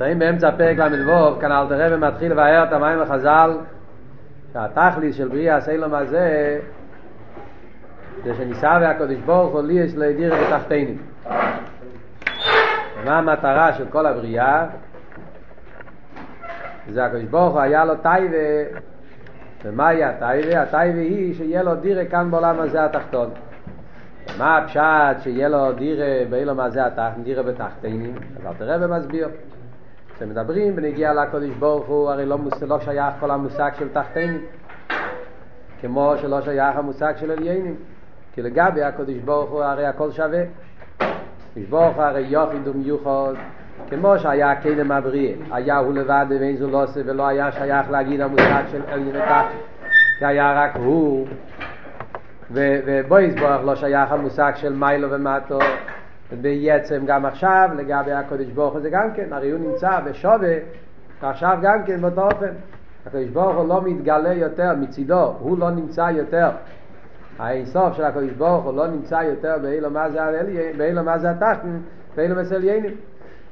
נמצאים באמצע פרק ל"ו, כאן אלתר רבי מתחיל לבאר את המים לחז"ל, שהתכלית של בריאה הסלם הזה זה שניסה והקדוש ברוך הוא לי יש להדיר את התחתינים. ומה המטרה של כל הבריאה? זה הקדוש ברוך הוא היה לו טייבה, ומהי הטייבה? הטייבה היא שיהיה לו דירה כאן בעולם הזה התחתון. מה הפשט שיהיה לו דירה באילום הזה התחתון, דירה בתחתינים? אז אל תראה ומסביר. כשמדברים בנגיע לקודש ברוך הוא, הרי לא, מוס, לא שייך כל המושג של תחתינים, כמו שלא שייך המושג של עליינים. כי לגבי הקודש ברוך הוא הרי הכל שווה. קודש ברוך הוא הרי יוחיד ומיוחד, כמו שהיה קדם הבריאה, היה הוא לבד ואין זו לא עושה ולא היה שייך להגיד המושג של עליין ותחתין, כי היה רק הוא, ובויס ברוך לא שייך המושג של מיילו ומטו, בעצם גם עכשיו לגבי הקודש ברוך הוא זה גם כן, הרי הוא נמצא בשווה עכשיו גם כן באותו אופן. הקודש ברוך הוא לא מתגלה יותר מצידו, הוא לא נמצא יותר. האינסוף של הקודש ברוך הוא לא נמצא יותר באילו מה זה העליין, באילו מה זה התחתן, באילו מסליינים.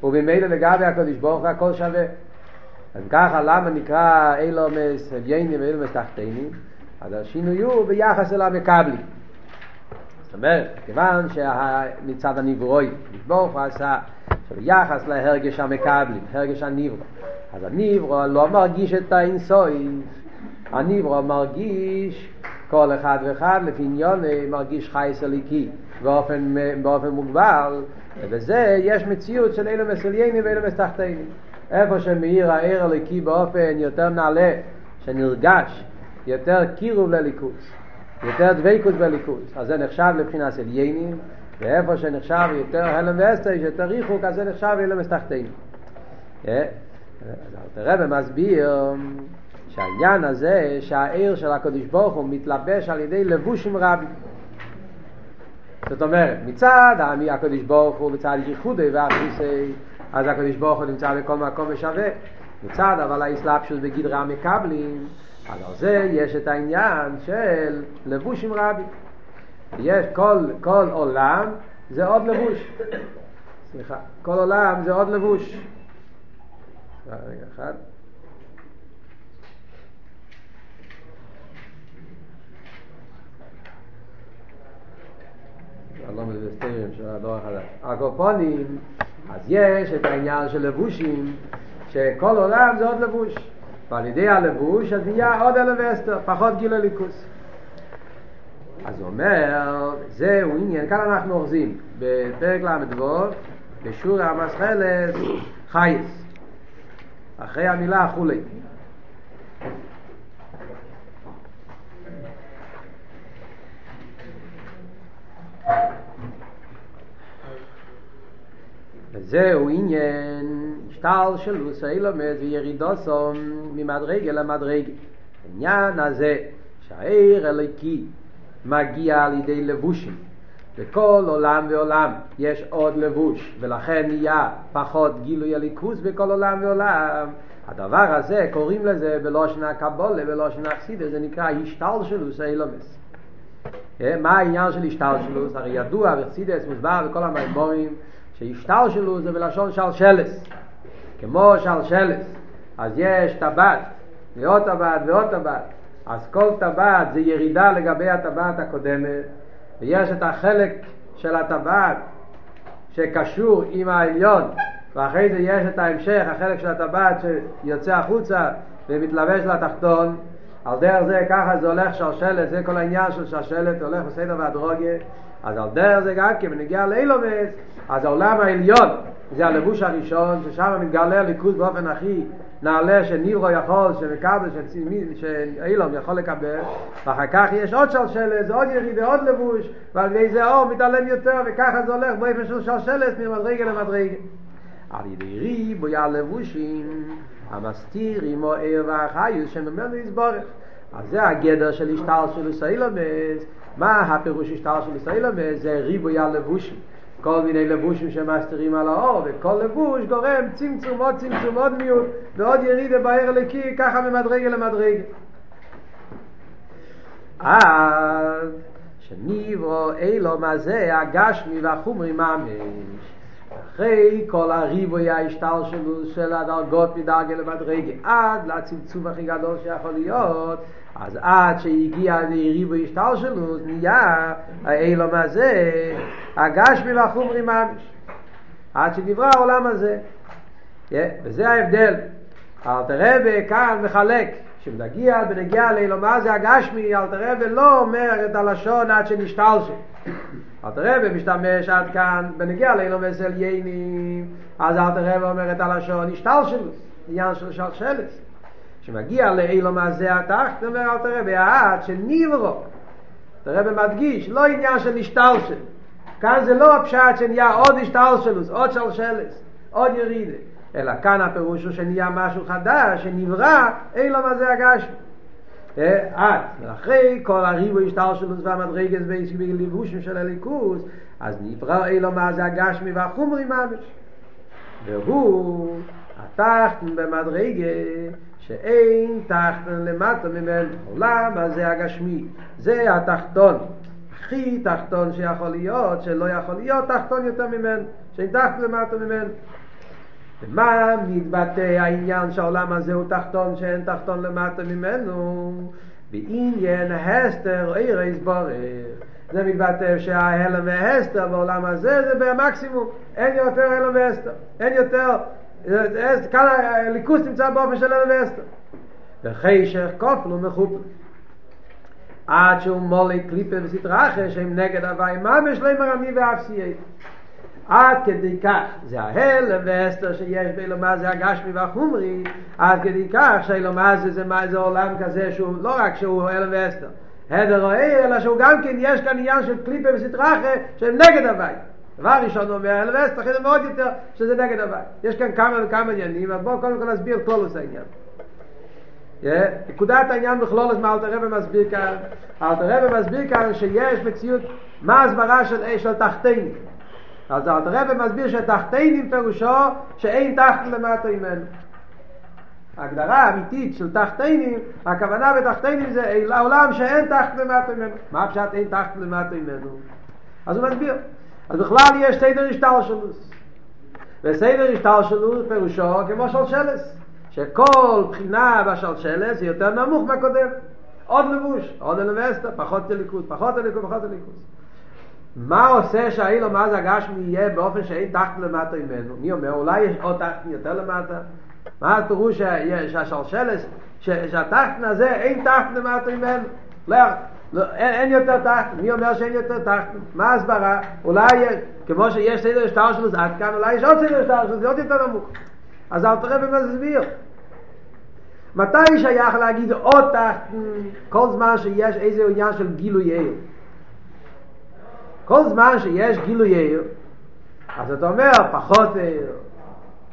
ובמילא לגבי הקודש ברוך הוא הכל שווה. אז ככה למה נקרא אילומס עליינים ואילומס תחתינים? אז השינוי הוא ביחס אל המקבלים. זאת אומרת, כיוון שמצד הנברואי, ברוך הוא עשה יחס להרגש המקבלים, הרגש הנברו. אז הנברו לא מרגיש את האינסוי, הנברו מרגיש כל אחד ואחד לפי עניון מרגיש חי סליקי באופן, באופן מוגבל, ובזה יש מציאות של אילו מסליינים ואילו מסתחתנים. איפה שמאיר העיר הליקי באופן יותר נעלה, שנרגש, יותר קירוב לליכוס. יותר דבקות בליכוז, אז זה נחשב לבחינת עליינים, ואיפה שנחשב יותר הלם ואסתר, יש יותר ריחוק, אז זה נחשב הלם וסתחתינו. אז הרב מסביר שהעניין הזה, שהעיר של הקדוש ברוך הוא מתלבש על ידי לבושים רבים. זאת אומרת, מצד הקדוש ברוך הוא, מצד ייחודי והכיסי, אז הקדוש ברוך הוא נמצא בכל מקום ושווה. מצד אבל האסלאפשוס בגדרי המקבלים, אז על זה יש את העניין של לבושים רבים. יש כל, כל עולם זה עוד לבוש. סליחה, כל עולם זה עוד לבוש. רגע אחד. לא מלבסטרים של הדור החדש. הקופונים, אז יש את העניין של לבושים, שכל עולם זה עוד לבוש. ועל ידי הלבוש אז נהיה עוד אלף ואסתר, פחות גיל הליכוס. אז הוא אומר, זהו עניין, כאן אנחנו אוחזים, בפרק ל"ו, בשור המסחלת חייס, אחרי המילה חולי. וזהו עניין שטל של אילומס וירידוסו ממדרגה למדרגה. העניין הזה שהעיר אליקי מגיע על ידי לבושים. בכל עולם ועולם יש עוד לבוש, ולכן נהיה פחות גילוי הליכוז בכל עולם ועולם. הדבר הזה, קוראים לזה בלושן הקבולה, בלושן החסידה, זה נקרא השתלשלוס אילומס. מה העניין של השתלשלוס? הרי ידוע, וחסידס מוסבר בכל המימורים, שהשתלשלוס זה בלשון שלשלס. כמו שלשלס, אז יש טבעת, ועוד טבעת ועוד טבעת, אז כל טבעת זה ירידה לגבי הטבעת הקודמת, ויש את החלק של הטבעת שקשור עם העליון, ואחרי זה יש את ההמשך, החלק של הטבעת שיוצא החוצה ומתלבש לתחתון, על דרך זה ככה זה הולך שלשלת, זה כל העניין של שלשלת, הולך בסדר והדרוגיה, אז על דרך זה גם כן, בנגיע לאילומס, אז העולם העליון זה הלבוש הראשון, ששם מתגלה הליכוז באופן הכי נעלה שניברו יכול, שמקבל, שאילום יכול לקבל, ואחר כך יש עוד שלשלת, זה עוד ירידה, עוד לבוש, ועל ידי זה האור מתעלם יותר, וככה זה הולך באופן של שלשלת ממדרגה למדרגה. על ידי ריבוי הלבושים, המסתיר עמו עיר והחיוס שממנו יסבורך. אז זה הגדר של השטר של איסאילומס. מה הפירוש השטר של איסאילומס? זה ריבוי הלבושים. כל מיני לבושים שמסתירים על האור, וכל לבוש גורם צמצום עוד צמצום עוד מיעוט, ועוד ירידה בעיר הלקי, ככה ממדרגה למדרגה. אז שניברו אילו מה זה הגשמי והחומרי ממש. אחרי כל הריבוי ההשתל של הדרגות מדרגה למדרגה עד לצמצום הכי גדול שיכול להיות אז עד שהגיע לריבוי השתל שלו נהיה האילום הזה הגשמי והחומרי ממש עד שנברא העולם הזה. yeah, וזה ההבדל. אל תראה כאן מחלק כשמגיע בנגיע לאילום הזה הגשמי אל תראה לא אומר את הלשון עד שנשתל שם אלתר רב משתמש עד כאן בנגיע לאילו מסל יינים. אז אלתר רב אומר את הלשון השתל שלו עניין של שלשלס שמגיע לאילו מזה התחת אומר אלתר רב עד שניברו אלתר רב מדגיש לא עניין של השתל שלו כאן זה לא הפשט שנהיה עוד השתל שלו עוד שלשלס עוד ירידה. אלא כאן הפירוש הוא שנהיה משהו חדש שנברא אילו מזה הגשמי. עד, ואחרי כל הריבו השטר שלו והמדרגס בליבושים של הליכוס, אז נברא אילו מה זה הגשמי והחומרי ממש. והוא התחתן במדרגה שאין תחתן למטה ממנו, עולם הזה הגשמי, זה התחתון. הכי תחתון שיכול להיות, שלא יכול להיות תחתון יותר ממנו, שאין תחתן למטה ממנו. ומה מתבטא העניין שהעולם הזה הוא תחתון שאין תחתון למטה ממנו בעניין הסתר עיר יסבורך זה מתבטא שההלם והסתר בעולם הזה זה במקסימום אין יותר הלם והסתר אין יותר כאן הליכוס נמצא באופן של הלם והסתר וחישך כופל ומחופל. עד שהוא מולי קליפה וסתרחה שהם נגד הוואי ממש לא מרמי ואף סייט עד כדי כך, זה ההלם והסתר שיש באילומה זה הגשמי והחומרי, עד כדי כך שאילומה זה, זה, זה עולם כזה שהוא לא רק שהוא הלם והסתר, הדר רואה, אלא שהוא גם כן יש כאן עניין של קליפה וסטרחה שהם נגד הבית. דבר ראשון אומר והסתר, אחרי זה מאוד יותר שזה נגד הבית. יש כאן כמה וכמה עניינים, אז בואו קודם כל נסביר כלולוס העניין. נקודת העניין בכלולוס מה אלתר רבי מסביר כאן, אלתר רבי מסביר כאן שיש מציאות, מה הסברה של, של תחתינים. אז אלתר רבי מסביר שתחתינים פירושו שאין תחת למטה ממנו. ההגדרה האמיתית של תחתינים, הכוונה בתחתינים זה העולם שאין תחת למטה ממנו. מה הפשט אין תחת למטה ממנו? אז הוא מסביר. אז בכלל יש סדר השתלשלוס. וסדר השתלשלוס פירושו כמו שלשלס. שכל בחינה בשלשלס היא יותר נמוך מהקודם. עוד לבוש, עוד אלווסטר, פחות הליכוד, פחות הליכוד, פחות הליכוד. מה עושה שהאילו מה זה הגשמי יהיה באופן שאין תחת למטה ממנו? מי אומר? אולי יש עוד תחת יותר למטה? מה הפירוש שהשלשלס, שהתחת הזה אין תחת למטה ממנו? לא, לא, אין, אין יותר תחת, מי אומר שאין יותר תחת? מה ההסברה? אולי כמו שיש סדר שטר שלו עד כאן, אולי יש עוד סדר שטר שלו, זה עוד יותר נמוך. אז אל תראה במסביר. מתי שייך להגיד עוד תחת כל זמן שיש איזה עניין של גילוי עיר? כל זמן שיש גילוי עיר, אז אתה אומר פחות עיר,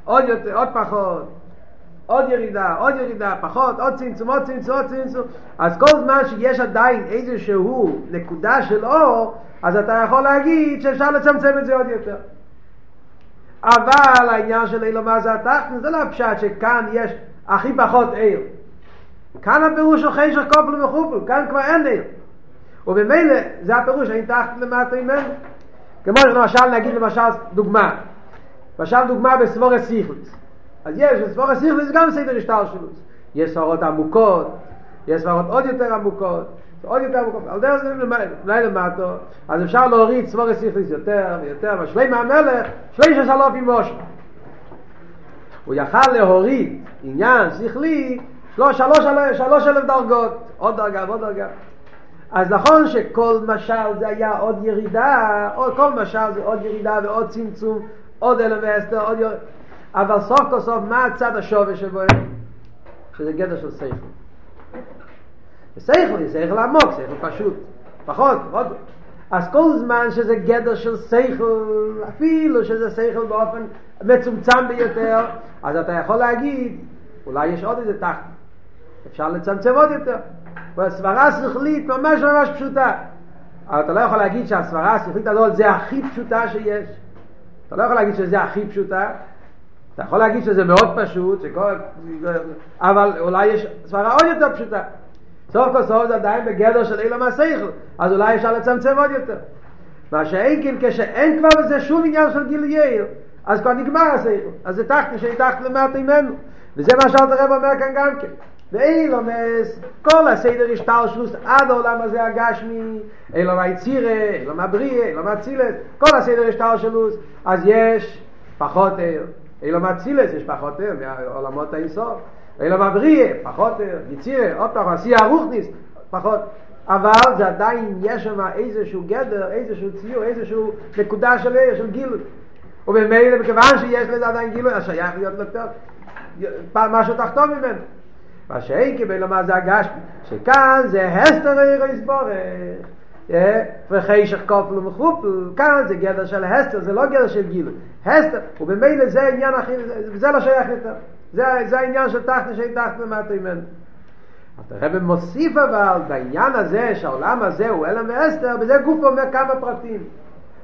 עוד יותר, עוד פחות, עוד ירידה, עוד ירידה, פחות, עוד צמצום, עוד צמצום, עוד צמצום. אז כל זמן שיש עדיין איזשהו נקודה של אור, אז אתה יכול להגיד שאפשר לצמצם את זה עוד יותר. אבל העניין של אילומה זה התחתן, זה לא הפשט שכאן יש הכי פחות עיר. כאן הפירוש הוא חשך קופל וחופל, כאן כבר אין עיר. ובמילא זה הפירוש אין תחת למטה ממנו כמו שלמשל נגיד למשל דוגמה למשל דוגמה בסבור הסיכלס אז יש בסבור הסיכלס גם סדר השטר שלו. יש סברות עמוקות יש סברות עוד יותר עמוקות עוד יותר עמוקות. על דרך זה אולי למטו אז אפשר להוריד סבור הסיכלס יותר ויותר ושלי מהמלך שלי שסלוף עם משה. הוא יכל להוריד עניין שכלי שלוש, שלוש, שלוש אלף דרגות. עוד דרגה ועוד דרגה. אז נכון שכל משל זה היה עוד ירידה, או כל משל זה עוד ירידה ועוד צמצום, עוד אלם ואסתר, עוד ירידה, אבל סוף כל סוף מה הצד השווה שבו? שזה גדר של שכל. שכל זה שכל עמוק, שכל פשוט, פחות, עוד. אז כל זמן שזה גדר של שכל, אפילו שזה שכל באופן מצומצם ביותר, אז אתה יכול להגיד, אולי יש עוד איזה תחת, אפשר לצמצם עוד יותר. והסברה השכלית ממש ממש פשוטה. אבל אתה לא יכול להגיד שהסברה השכלית הזאת זה הכי פשוטה שיש. אתה לא יכול להגיד שזה הכי פשוטה. אתה יכול להגיד שזה מאוד פשוט, שכל... אבל אולי יש סברה עוד יותר פשוטה. סוף כל סוף זה עדיין בגדר של אילו מהשכל, אז אולי אפשר לצמצם עוד יותר. מה שאין כן כשאין כבר בזה שום עניין של גיל יאיר, אז כבר נגמר השכל. אז זה תחת שאני תחת למטה ממנו. וזה מה שאלת הרב אומר כאן גם כן. ואילומס, כל הסדר השתלשלוס עד העולם הזה הגשמי, אילום היצירה, אילום הבריאה, אילום הצילס, כל הסדר השתלשלוס, אז יש פחות ער. אילום הצילס יש פחות ער מהעולמות האינסוף. אילום הבריאה, פחות ער. יצירה, עוד פעם, עשייה הרוחניס, פחות. אבל זה עדיין יש שם איזשהו גדר, איזשהו ציור, איזשהו נקודה של ער, של גילוי. ובמילא, מכיוון שיש לזה עדיין גילוי, אז שייך להיות יותר, משהו תחתום ממנו. מה שאין קיבל לומר זה הגשמי, שכאן זה הסתר עיר יסבורך. וחשך כופל ומחופל, כאן זה גדר של הסתר, זה לא גדר של גילוי. הסתר, ובמילא זה העניין הכי, זה לא שייך יותר. זה, זה העניין של תחת שאין תחת למטה ממנו. הרב מוסיף אבל בעניין הזה שהעולם הזה הוא אלם ואסתר, בזה גוף אומר כמה פרטים.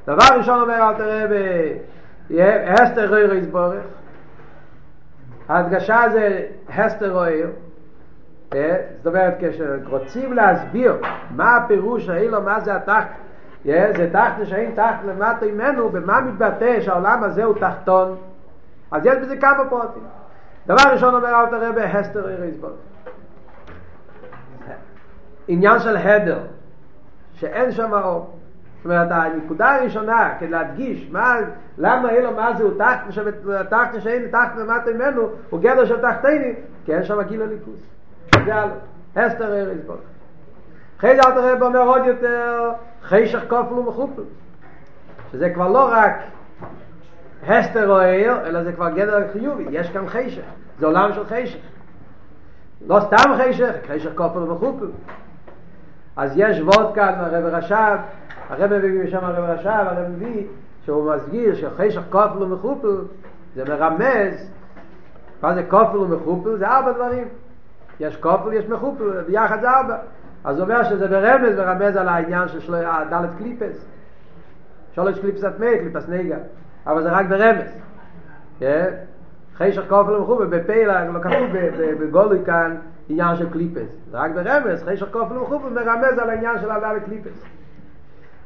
דבר ראשון אומר אל תראה אסתר רוי יסבורך. ההדגשה זה הסתר רוי, זאת אומרת, כשרוצים להסביר מה הפירוש האילו, מה זה התחת, זה תחת שאין תחת למטה ממנו, במה מתבטא שהעולם הזה הוא תחתון, אז יש בזה כמה פרוטים. דבר ראשון אומר אל תראה בהסתר ריסבורג. עניין של הדר, שאין שם אור. זאת אומרת, הנקודה הראשונה, כדי להדגיש מה, למה אילו מה זה הוא תחת, תחת שאין תחת למטה ממנו, הוא גדר של תחתני, כי אין שם גיל הליכוס. זה על אסתר ארז בו. אחרי זה אלתר רב אומר עוד יותר חשך כופל ומחופל. שזה כבר לא רק הסתר או עיר, אלא זה כבר גדר חיובי. יש כאן חשך. זה עולם של חשך. לא סתם חשך, חשך כופל ומחופל. אז יש וורד כאן הרב רשב, הרב מביא משם הרב רשב, הרב מביא שהוא מסגיר שחשך כופל ומחופל זה מרמז מה זה כופל ומחופל? זה ארבע דברים. יש כופל, יש מחופל, ביחד זה ארבע. אז הוא אומר שזה ברמז ורמז על העניין של של דלת קליפס. שלוש קליפס את מי, קליפס נגע. אבל זה רק ברמז. חשך כופל ומחופל, בפיילה, לא כתוב בגולוי כאן עניין של קליפס. זה רק ברמז, חשך כופל ומחופל מרמז על העניין של הדלת קליפס.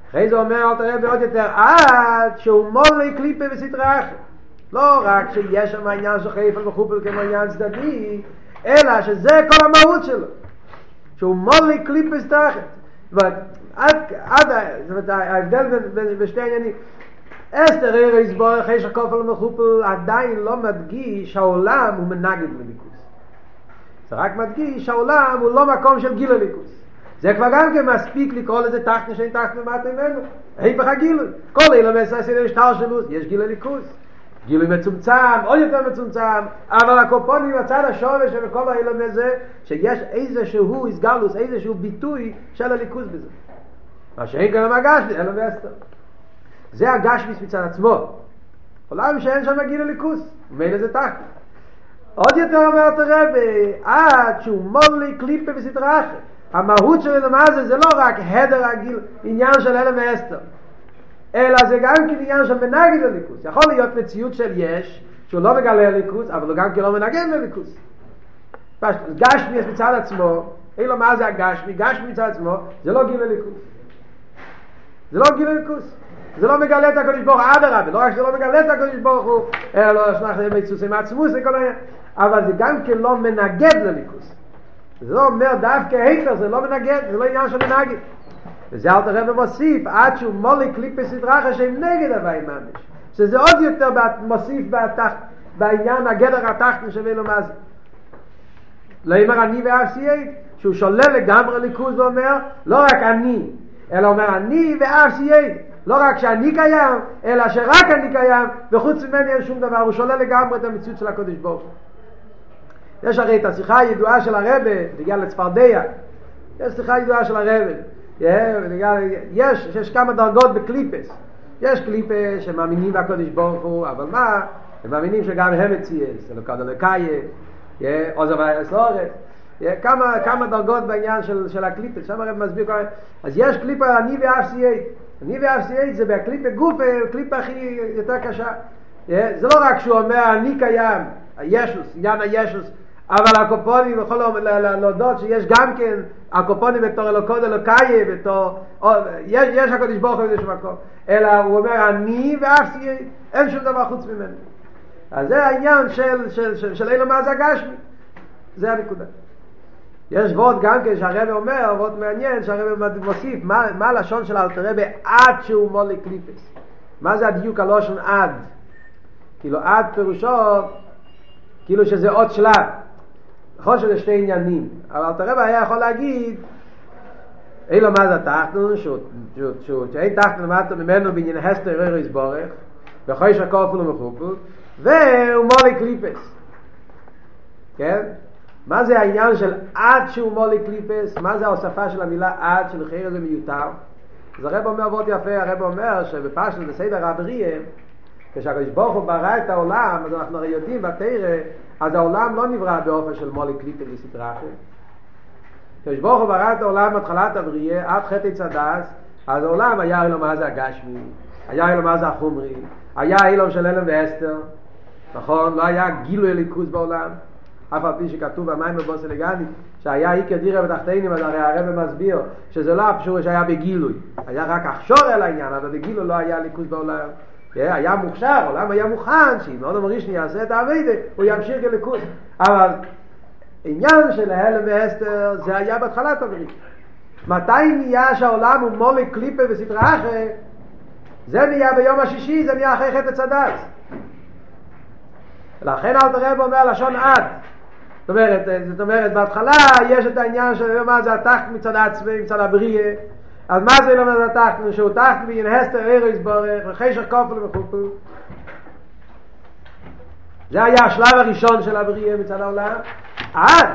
אחרי זה אומר אל תראה בעוד יותר, עד שהוא מולי קליפה וסטרה אחרת. לא רק שיש שם העניין של חיפה וחופל כמו עניין צדדי, אלא שזה כל המהות שלו. שהוא מולי קליפס תחת. עד, עד, זאת אומרת, ההבדל בשתי העניינים. אסתר עיר יסבור אחרי שכופל ומחופל עדיין לא מדגיש שהעולם הוא מנגד לליכוס. זה רק מדגיש שהעולם הוא לא מקום של גיל הליכוס. זה כבר גם כן מספיק לקרוא לזה תחת נשאין תחת למטה ממנו. היפך הגילוי. כל אילו מסעשי שטר שלו, יש גיל הליכוס. גילוי מצומצם, עוד יותר מצומצם, אבל הקופונים הצד השורש של כל האילון הזה, שיש איזשהו איסגלוס, איזשהו ביטוי של הליכוז בזה. מה שאין כאן המגשמי, אלו ואסתר. זה הגשמיס מצד עצמו. עולם שאין שם גיל הליכוז, מילא זה תחת. עוד יותר אומר את הרב, עד שהוא מולי קליפה בסדרה אחרת. המהות של מה זה, לא רק הדר הגיל, עניין של אלו ואסתר. אלא זה גם כן עניין של מנגד לליכוס. יכול להיות מציאות של יש, שהוא לא מגלה לליכוס, אבל הוא גם כן לא מנגד לליכוס. גשמי יש מצד עצמו, אין לו מה זה הגשמי, גשמי מצד עצמו, זה לא גיל לליכוס. זה לא גיל לליכוס. זה לא מגלה את הקודש ברוך הוא אדרבה, לא רק שזה לא מגלה את הקודש ברוך הוא, אלא לא שלח להם מצוסי מעצמוס וכל העניין, אבל זה גם כן לא מנגד לליכוס. זה לא אומר דווקא היפר, זה לא מנגד, זה לא עניין של מנגד. וזה אל תראה במוסיף, עד שהוא מולי קליפי סדרחה שהם נגד הווי ממש. שזה עוד יותר מוסיף בתחת, בעניין הגדר התחתן שווה לו מה זה. לא אומר אני ואפסיי, שהוא שולל לגמרי ליכוז ואומר, לא רק אני, אלא אומר אני ואפסיי. לא רק שאני קיים, אלא שרק אני קיים, וחוץ ממני אין שום דבר, הוא שולל לגמרי את המציאות של הקודש ברוך יש הרי את השיחה הידועה של הרבה, בגלל לצפרדיה, יש שיחה ידועה של הרבה, יש, יש כמה דרגות בקליפס. יש קליפס שמאמינים בקודש ברוך הוא, אבל מה? הם מאמינים שגם הם מציאס, אלו קודם לקאיה, עוזר והסורת. כמה, כמה דרגות בעניין של, של הקליפס, שם הרב מסביר כל אז יש קליפה אני ואפסיי, אני ואפסיי זה בקליפה גוף, קליפה הכי יותר קשה. זה לא רק שהוא אומר אני קיים, הישוס, עניין הישוס, אבל הקופונים יכול להודות שיש גם כן הקופונים בתור אלוקוד אלוקאי בתור יש, יש הקדוש ברוך הוא באיזשהו מקום. אלא הוא אומר אני ואף אין שום דבר חוץ ממנו אז זה העניין של, של, של, של אילו מה זה הגשמי זה הנקודה. יש וורד גם כן שהרבא אומר, וורד מעניין שהרבא מוסיף מה, מה הלשון של אלתרבא עד שהוא מולי קליפס מה זה הדיוק הלושן עד? כאילו עד פירושו כאילו שזה עוד שלב נכון שזה שתי עניינים אבל אלתרבא היה יכול להגיד אילו מה זה תחתון שאין תחתון למטה ממנו בעניין הסתר ערער יסבורך וחוי שקופל ומחופל והוא מולי קליפס כן? מה זה העניין של עד שהוא מולי קליפס? מה זה ההוספה של המילה עד שלחייר זה מיותר? אז הרב אומר עבוד יפה, הרב אומר שבפשט בסדר הבריאה כשהקדוש ברוך הוא ברא את העולם אז אנחנו הרי יודעים בתרא אז העולם לא נברא באופן של מולי קליפס וסדרה כשהקדוש ברוך הוא ברא את העולם בהתחלת הבריאה עד חטא צדס אז העולם היה אלו מה זה הגשמי? היה אלו מה זה החומרי? היה אילום של אלם ואסתר נכון? לא היה גילוי הליכוז בעולם. אף על פי שכתוב במים בבוסר לגני שהיה איקר דירה בתחתינים אז הרי הרב מסביר שזה לא הפשור שהיה בגילוי. היה רק אחשור על העניין אבל בגילוי לא היה ליכוז בעולם היה מוכשר, העולם היה מוכן שאם עוד המרישני יעשה את העבידה הוא ימשיך כליכוז אבל עניין של ההלם ואסתר זה היה בהתחלת הברית מתי נהיה שהעולם הוא מולי קליפה וסדרה אחרת זה נהיה ביום השישי זה נהיה אחרי חטא צדס לכן אל תראה אומר לשון עד. זאת אומרת, זאת אומרת, בהתחלה יש את העניין של מה זה התחת מצד עצמי, מצד הבריאה, אז מה זה לא מה זה התחת? שהוא תחת בין הסתר ארז בורך, וחשך כופל וחופל. זה היה השלב הראשון של הבריאה מצד העולם. עד,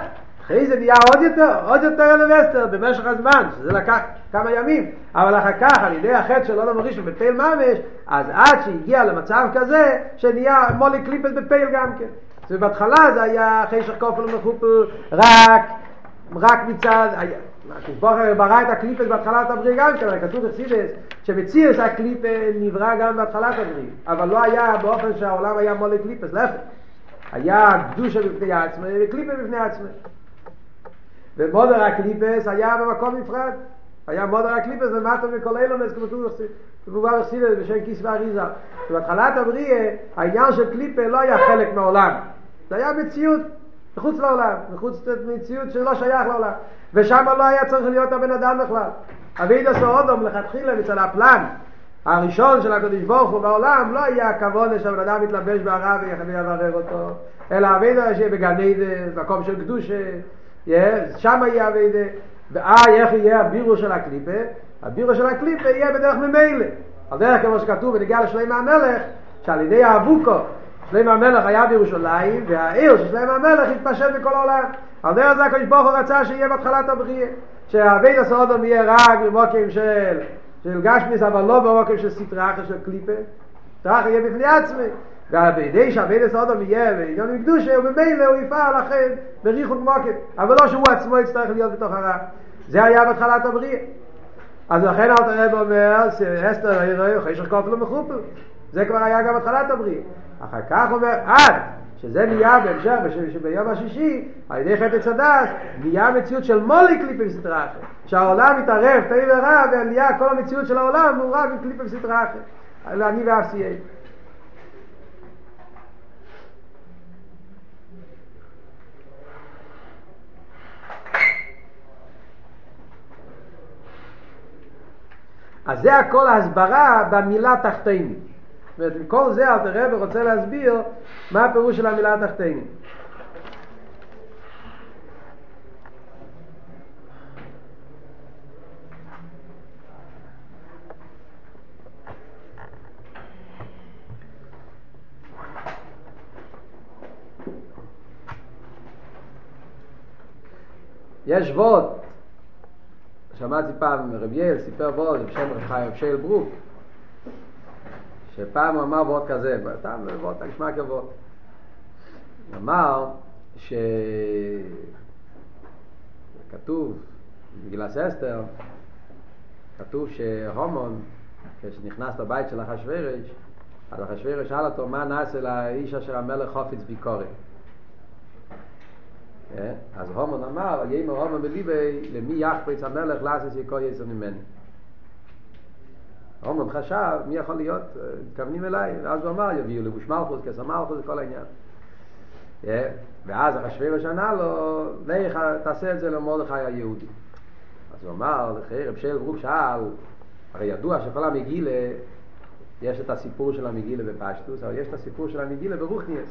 אחרי זה נהיה עוד יותר, עוד יותר אלווסטר במשך הזמן, שזה לקח כמה ימים, אבל אחר כך על ידי החטא של עולם הראשון בפייל ממש, אז עד שהגיע למצב כזה, שנהיה מלא קליפות בפועל גם כן. ובהתחלה זה היה חושך כפול ומכופל רק, רק מצד, כשהבורא ברא את הקליפות בהתחלת הבריאה גם כן, כתוב בחסידות שמציאות הקליפה נברא גם בהתחלת הבריאה, אבל לא היה באופן שהעולם היה מלא קליפות, להפך, היה קדושה בפני עצמו וקליפה בפני עצמו. ומדור הקליפות היה במקום נפרד, היה מודר הקליפס למטה מכל אילומס כמו כתוב בחסידס בשם כיס ואריזה. בהתחלת הבריא העניין של קליפה לא היה חלק מהעולם, זה היה מציאות מחוץ לעולם, מחוץ למציאות שלא שייך לעולם. ושם לא היה צריך להיות הבן אדם בכלל. אבידע סאודום לכתחילה מצד הפלן הראשון של הקדוש ברוך הוא בעולם לא היה הכבוד שהבן אדם יתלבש בערב ויברר אותו, אלא אבידע שיהיה בגן עדן, מקום של קדושה, שם יהיה אבידע, ואי איך יהיה הבירו של הקליפה? הבירו של הקליפה יהיה בדרך ממילא. על דרך כמו שכתוב בנגיע לשלמה המלך, שעל ידי האבוקו שלם המלך היה בירושלים, והעיר של שלם המלך התפשט בכל העולם. על דרך זה הקדוש ברוך הוא רצה שיהיה בהתחלת הבריאה. שהבית הסעודום יהיה רק במוקים של, של גשמיס, אבל לא במוקים של סטרחה של קליפה. סטרחה יהיה בפני עצמי. ובידי שהבית הסעודום יהיה בעניון מקדושה, ובמילא הוא יפעל לכן בריחוק מוקים. אבל לא שהוא עצמו יצטרך להיות בתוך הרע. זה היה בהתחלת הבריאה. אז לכן אל תראה ואומר, אסתר העיר חשך כופל ומחופל. זה כבר היה גם התחלת הבריאה. אחר כך אומר עד שזה נהיה בהמשך ביום השישי על ידי חטא צדס נהיה מציאות של מולי קליפים סדרה אחרת שהעולם מתערב תאי ורע ונהיה כל המציאות של העולם הוא רק קליפים סדרה אחרת אני ואף סייג אז זה הכל הסברה במילה תחתינים אומרת, עם כל זה אלתר רבי רוצה להסביר מה הפירוש של המילה התחתינים. יש ווד, שמעתי פעם רב יאל סיפר ווד בשם רב חיים שייל ברוק שפעם הוא אמר ועוד כזה, סתם ועוד, נשמע כבוד. אמר שכתוב בגילס אסתר, כתוב שהומון, כשנכנס לבית של אחשוורש, אז אחשוורש שאל אותו מה נעשה לאיש אשר המלך חופץ ביקורת. אז הומון אמר, יאמר הומון בליבי, למי יחפץ המלך לעשות שכל יסר ממני. הומון חשב, מי יכול להיות, מתכוונים אליי, ואז הוא אמר, יביאו לבוש מלכוס, כסר מלכוס, כל העניין. ואז אחשוורוש ענה לו, לך תעשה את זה למרדכי היהודי. אז הוא אמר, רב שייל ברוך שאל, הרי ידוע שכל המגילה, יש את הסיפור של המגילה בפשטוס, אבל יש את הסיפור של המגילה ברוכניאס,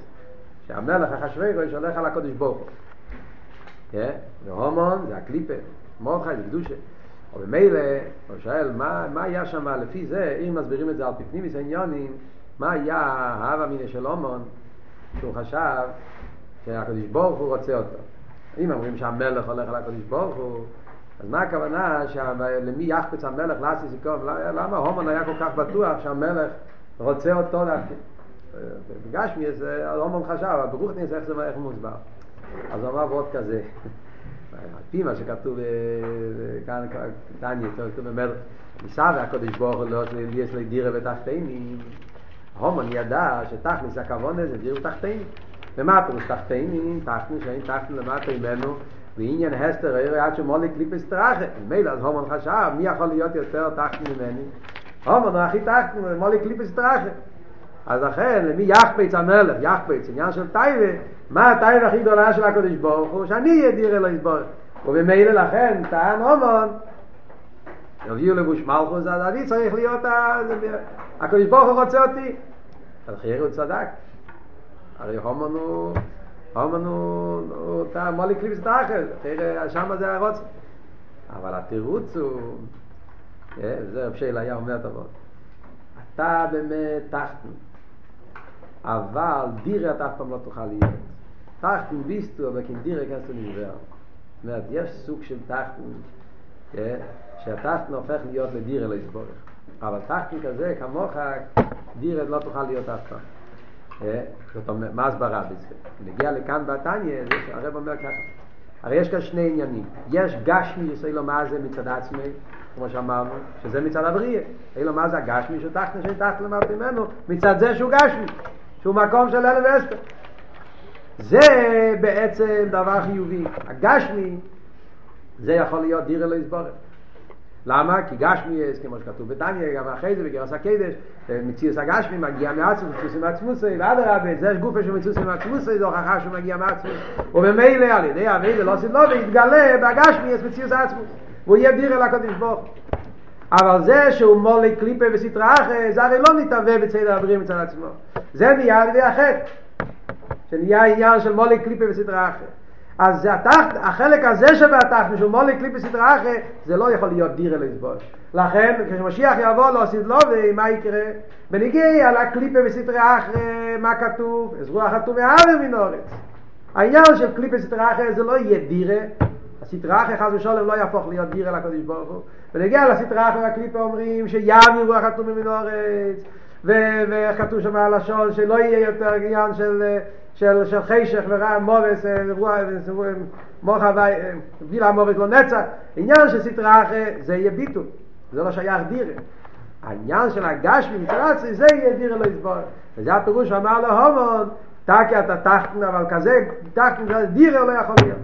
שהמלך אחשוורוש הולך על הקודש ברוך הוא. והומון זה הקליפה, מרדכי זה קדושה. אבל ממילא, הוא שואל, מה, מה היה שם לפי זה, אם מסבירים את זה על פנימיס העניונים, מה היה ההווה מיני של הומון, שהוא חשב שהקדוש ברוך הוא רוצה אותו. אם אומרים שהמלך הולך על הקדוש ברוך הוא, אז מה הכוונה למי יחפץ המלך לעשי סיכום? למה הומן היה כל כך בטוח שהמלך רוצה אותו דווקא? בגשמי זה הומן חשב, אבל ברוך נעשה איך זה מוסבר. אז הוא אמר ועוד כזה. על פי מה שכתוב כאן, דניה, כתוב במלך, ניסה והקדוש ברוך הוא לא יש לי דירה ותחתינים. הומן ידע שתכניס הכוון הזה דירה ותחתינים. ומה פירוש תחתינים? תחתנו שאין תחתנו למטה ממנו ועניין הסתר העיר עד שמולי קליפס טרחה מילא אז הומן חשב מי יכול להיות יותר תחת ממני הומן הוא הכי תחת מולי קליפס טרחה אז לכן למי יחפץ המלך יחפץ עניין של טייבה מה הטייבה הכי גדולה של הקודש ברוך הוא? שאני אהיה דיר אלוהי ברוך ובמילא לכן טען הומן יביאו לבוש מלכוס אז אני צריך להיות הקודש ברוך הוא רוצה אותי. חייר הוא צדק. הרי הומן הוא אומן הוא אתה מולי קליפס אחרי שם זה הרוץ אבל התירוץ הוא זה רב שייל היה אומר טובות אתה באמת תחתן אבל דירה אתה אף פעם לא תוכל להיות תחתן ביסטו אבל כן דירה כנסו נשבר זאת אומרת יש סוג של תחתן שהתחתן הופך להיות לדירה לסבורך אבל תחתן כזה כמוך דירה לא תוכל להיות אף פעם זאת אומרת, מה הסברה בזה? נגיע לכאן בתניא, הרב אומר ככה. הרי יש כאן שני עניינים. יש גשמי יסוי לו מה זה מצד עצמי, כמו שאמרנו, שזה מצד הבריאה. אין לו מה זה הגשמי שתחת נשאי תחת למטה ממנו, מצד זה שהוא גשמי, שהוא מקום של אלף ואסתר. זה בעצם דבר חיובי. הגשמי, זה יכול להיות דירה לא יסבורת. למה? כי גשמיאס, כמו שכתוב בתניא, גם אחרי זה בגרס הקדש, מציאוס הגשמי מגיע מעצמוס, מציאוס עם עצמוסי, ואדרבה, זה גופה של מציאוס עם עצמוסי, זו הוכחה שהוא מגיע מעצמוס. וממילא על ידי אבי ולא סבלו, ויתגלה בגשמיאס מציאוס עצמוס, והוא יהיה דיר אל הקודש ברוך. אבל זה שהוא מולי קליפה וסטרה אחרי, זה הרי לא נתהווה בצד הבריאים מצד עצמו. זה נהיה על ידי החטא, שנהיה העניין של מולי קליפה וסטרה אחרי. אז התחת, החלק הזה שבתחת, משום מולי קליפי סדרה אחרי, זה לא יכול להיות דירה לסבוש. לכן, כשמשיח יבוא לא עשית לו, ומה יקרה? בניגיע לקליפי וסדרה אחרי, מה כתוב? אז רוח חתום מהאוויר מן אורץ. העניין של קליפי סדרה אחרי זה לא יהיה דירה, הסדרה אחרי חס ושלום לא יהפוך להיות דירה לקדוש ברוך הוא. ונגיע לסדרה אחרי הקליפי אומרים שיעביר רוח חתום מן אורץ. וכתוב שם הלשון שלא יהיה יותר עניין של של של חשך ורע מובס מוח הווי בילה מובס לא נצח. עניין של סטרה זה יהיה ביטו זה לא שייך דירה. העניין של הגש ממצרצי זה יהיה דירה לא יסבור. וזה הפירוש אמר להומון תקי אתה תחתן אבל כזה תחתן דירה לא יכול להיות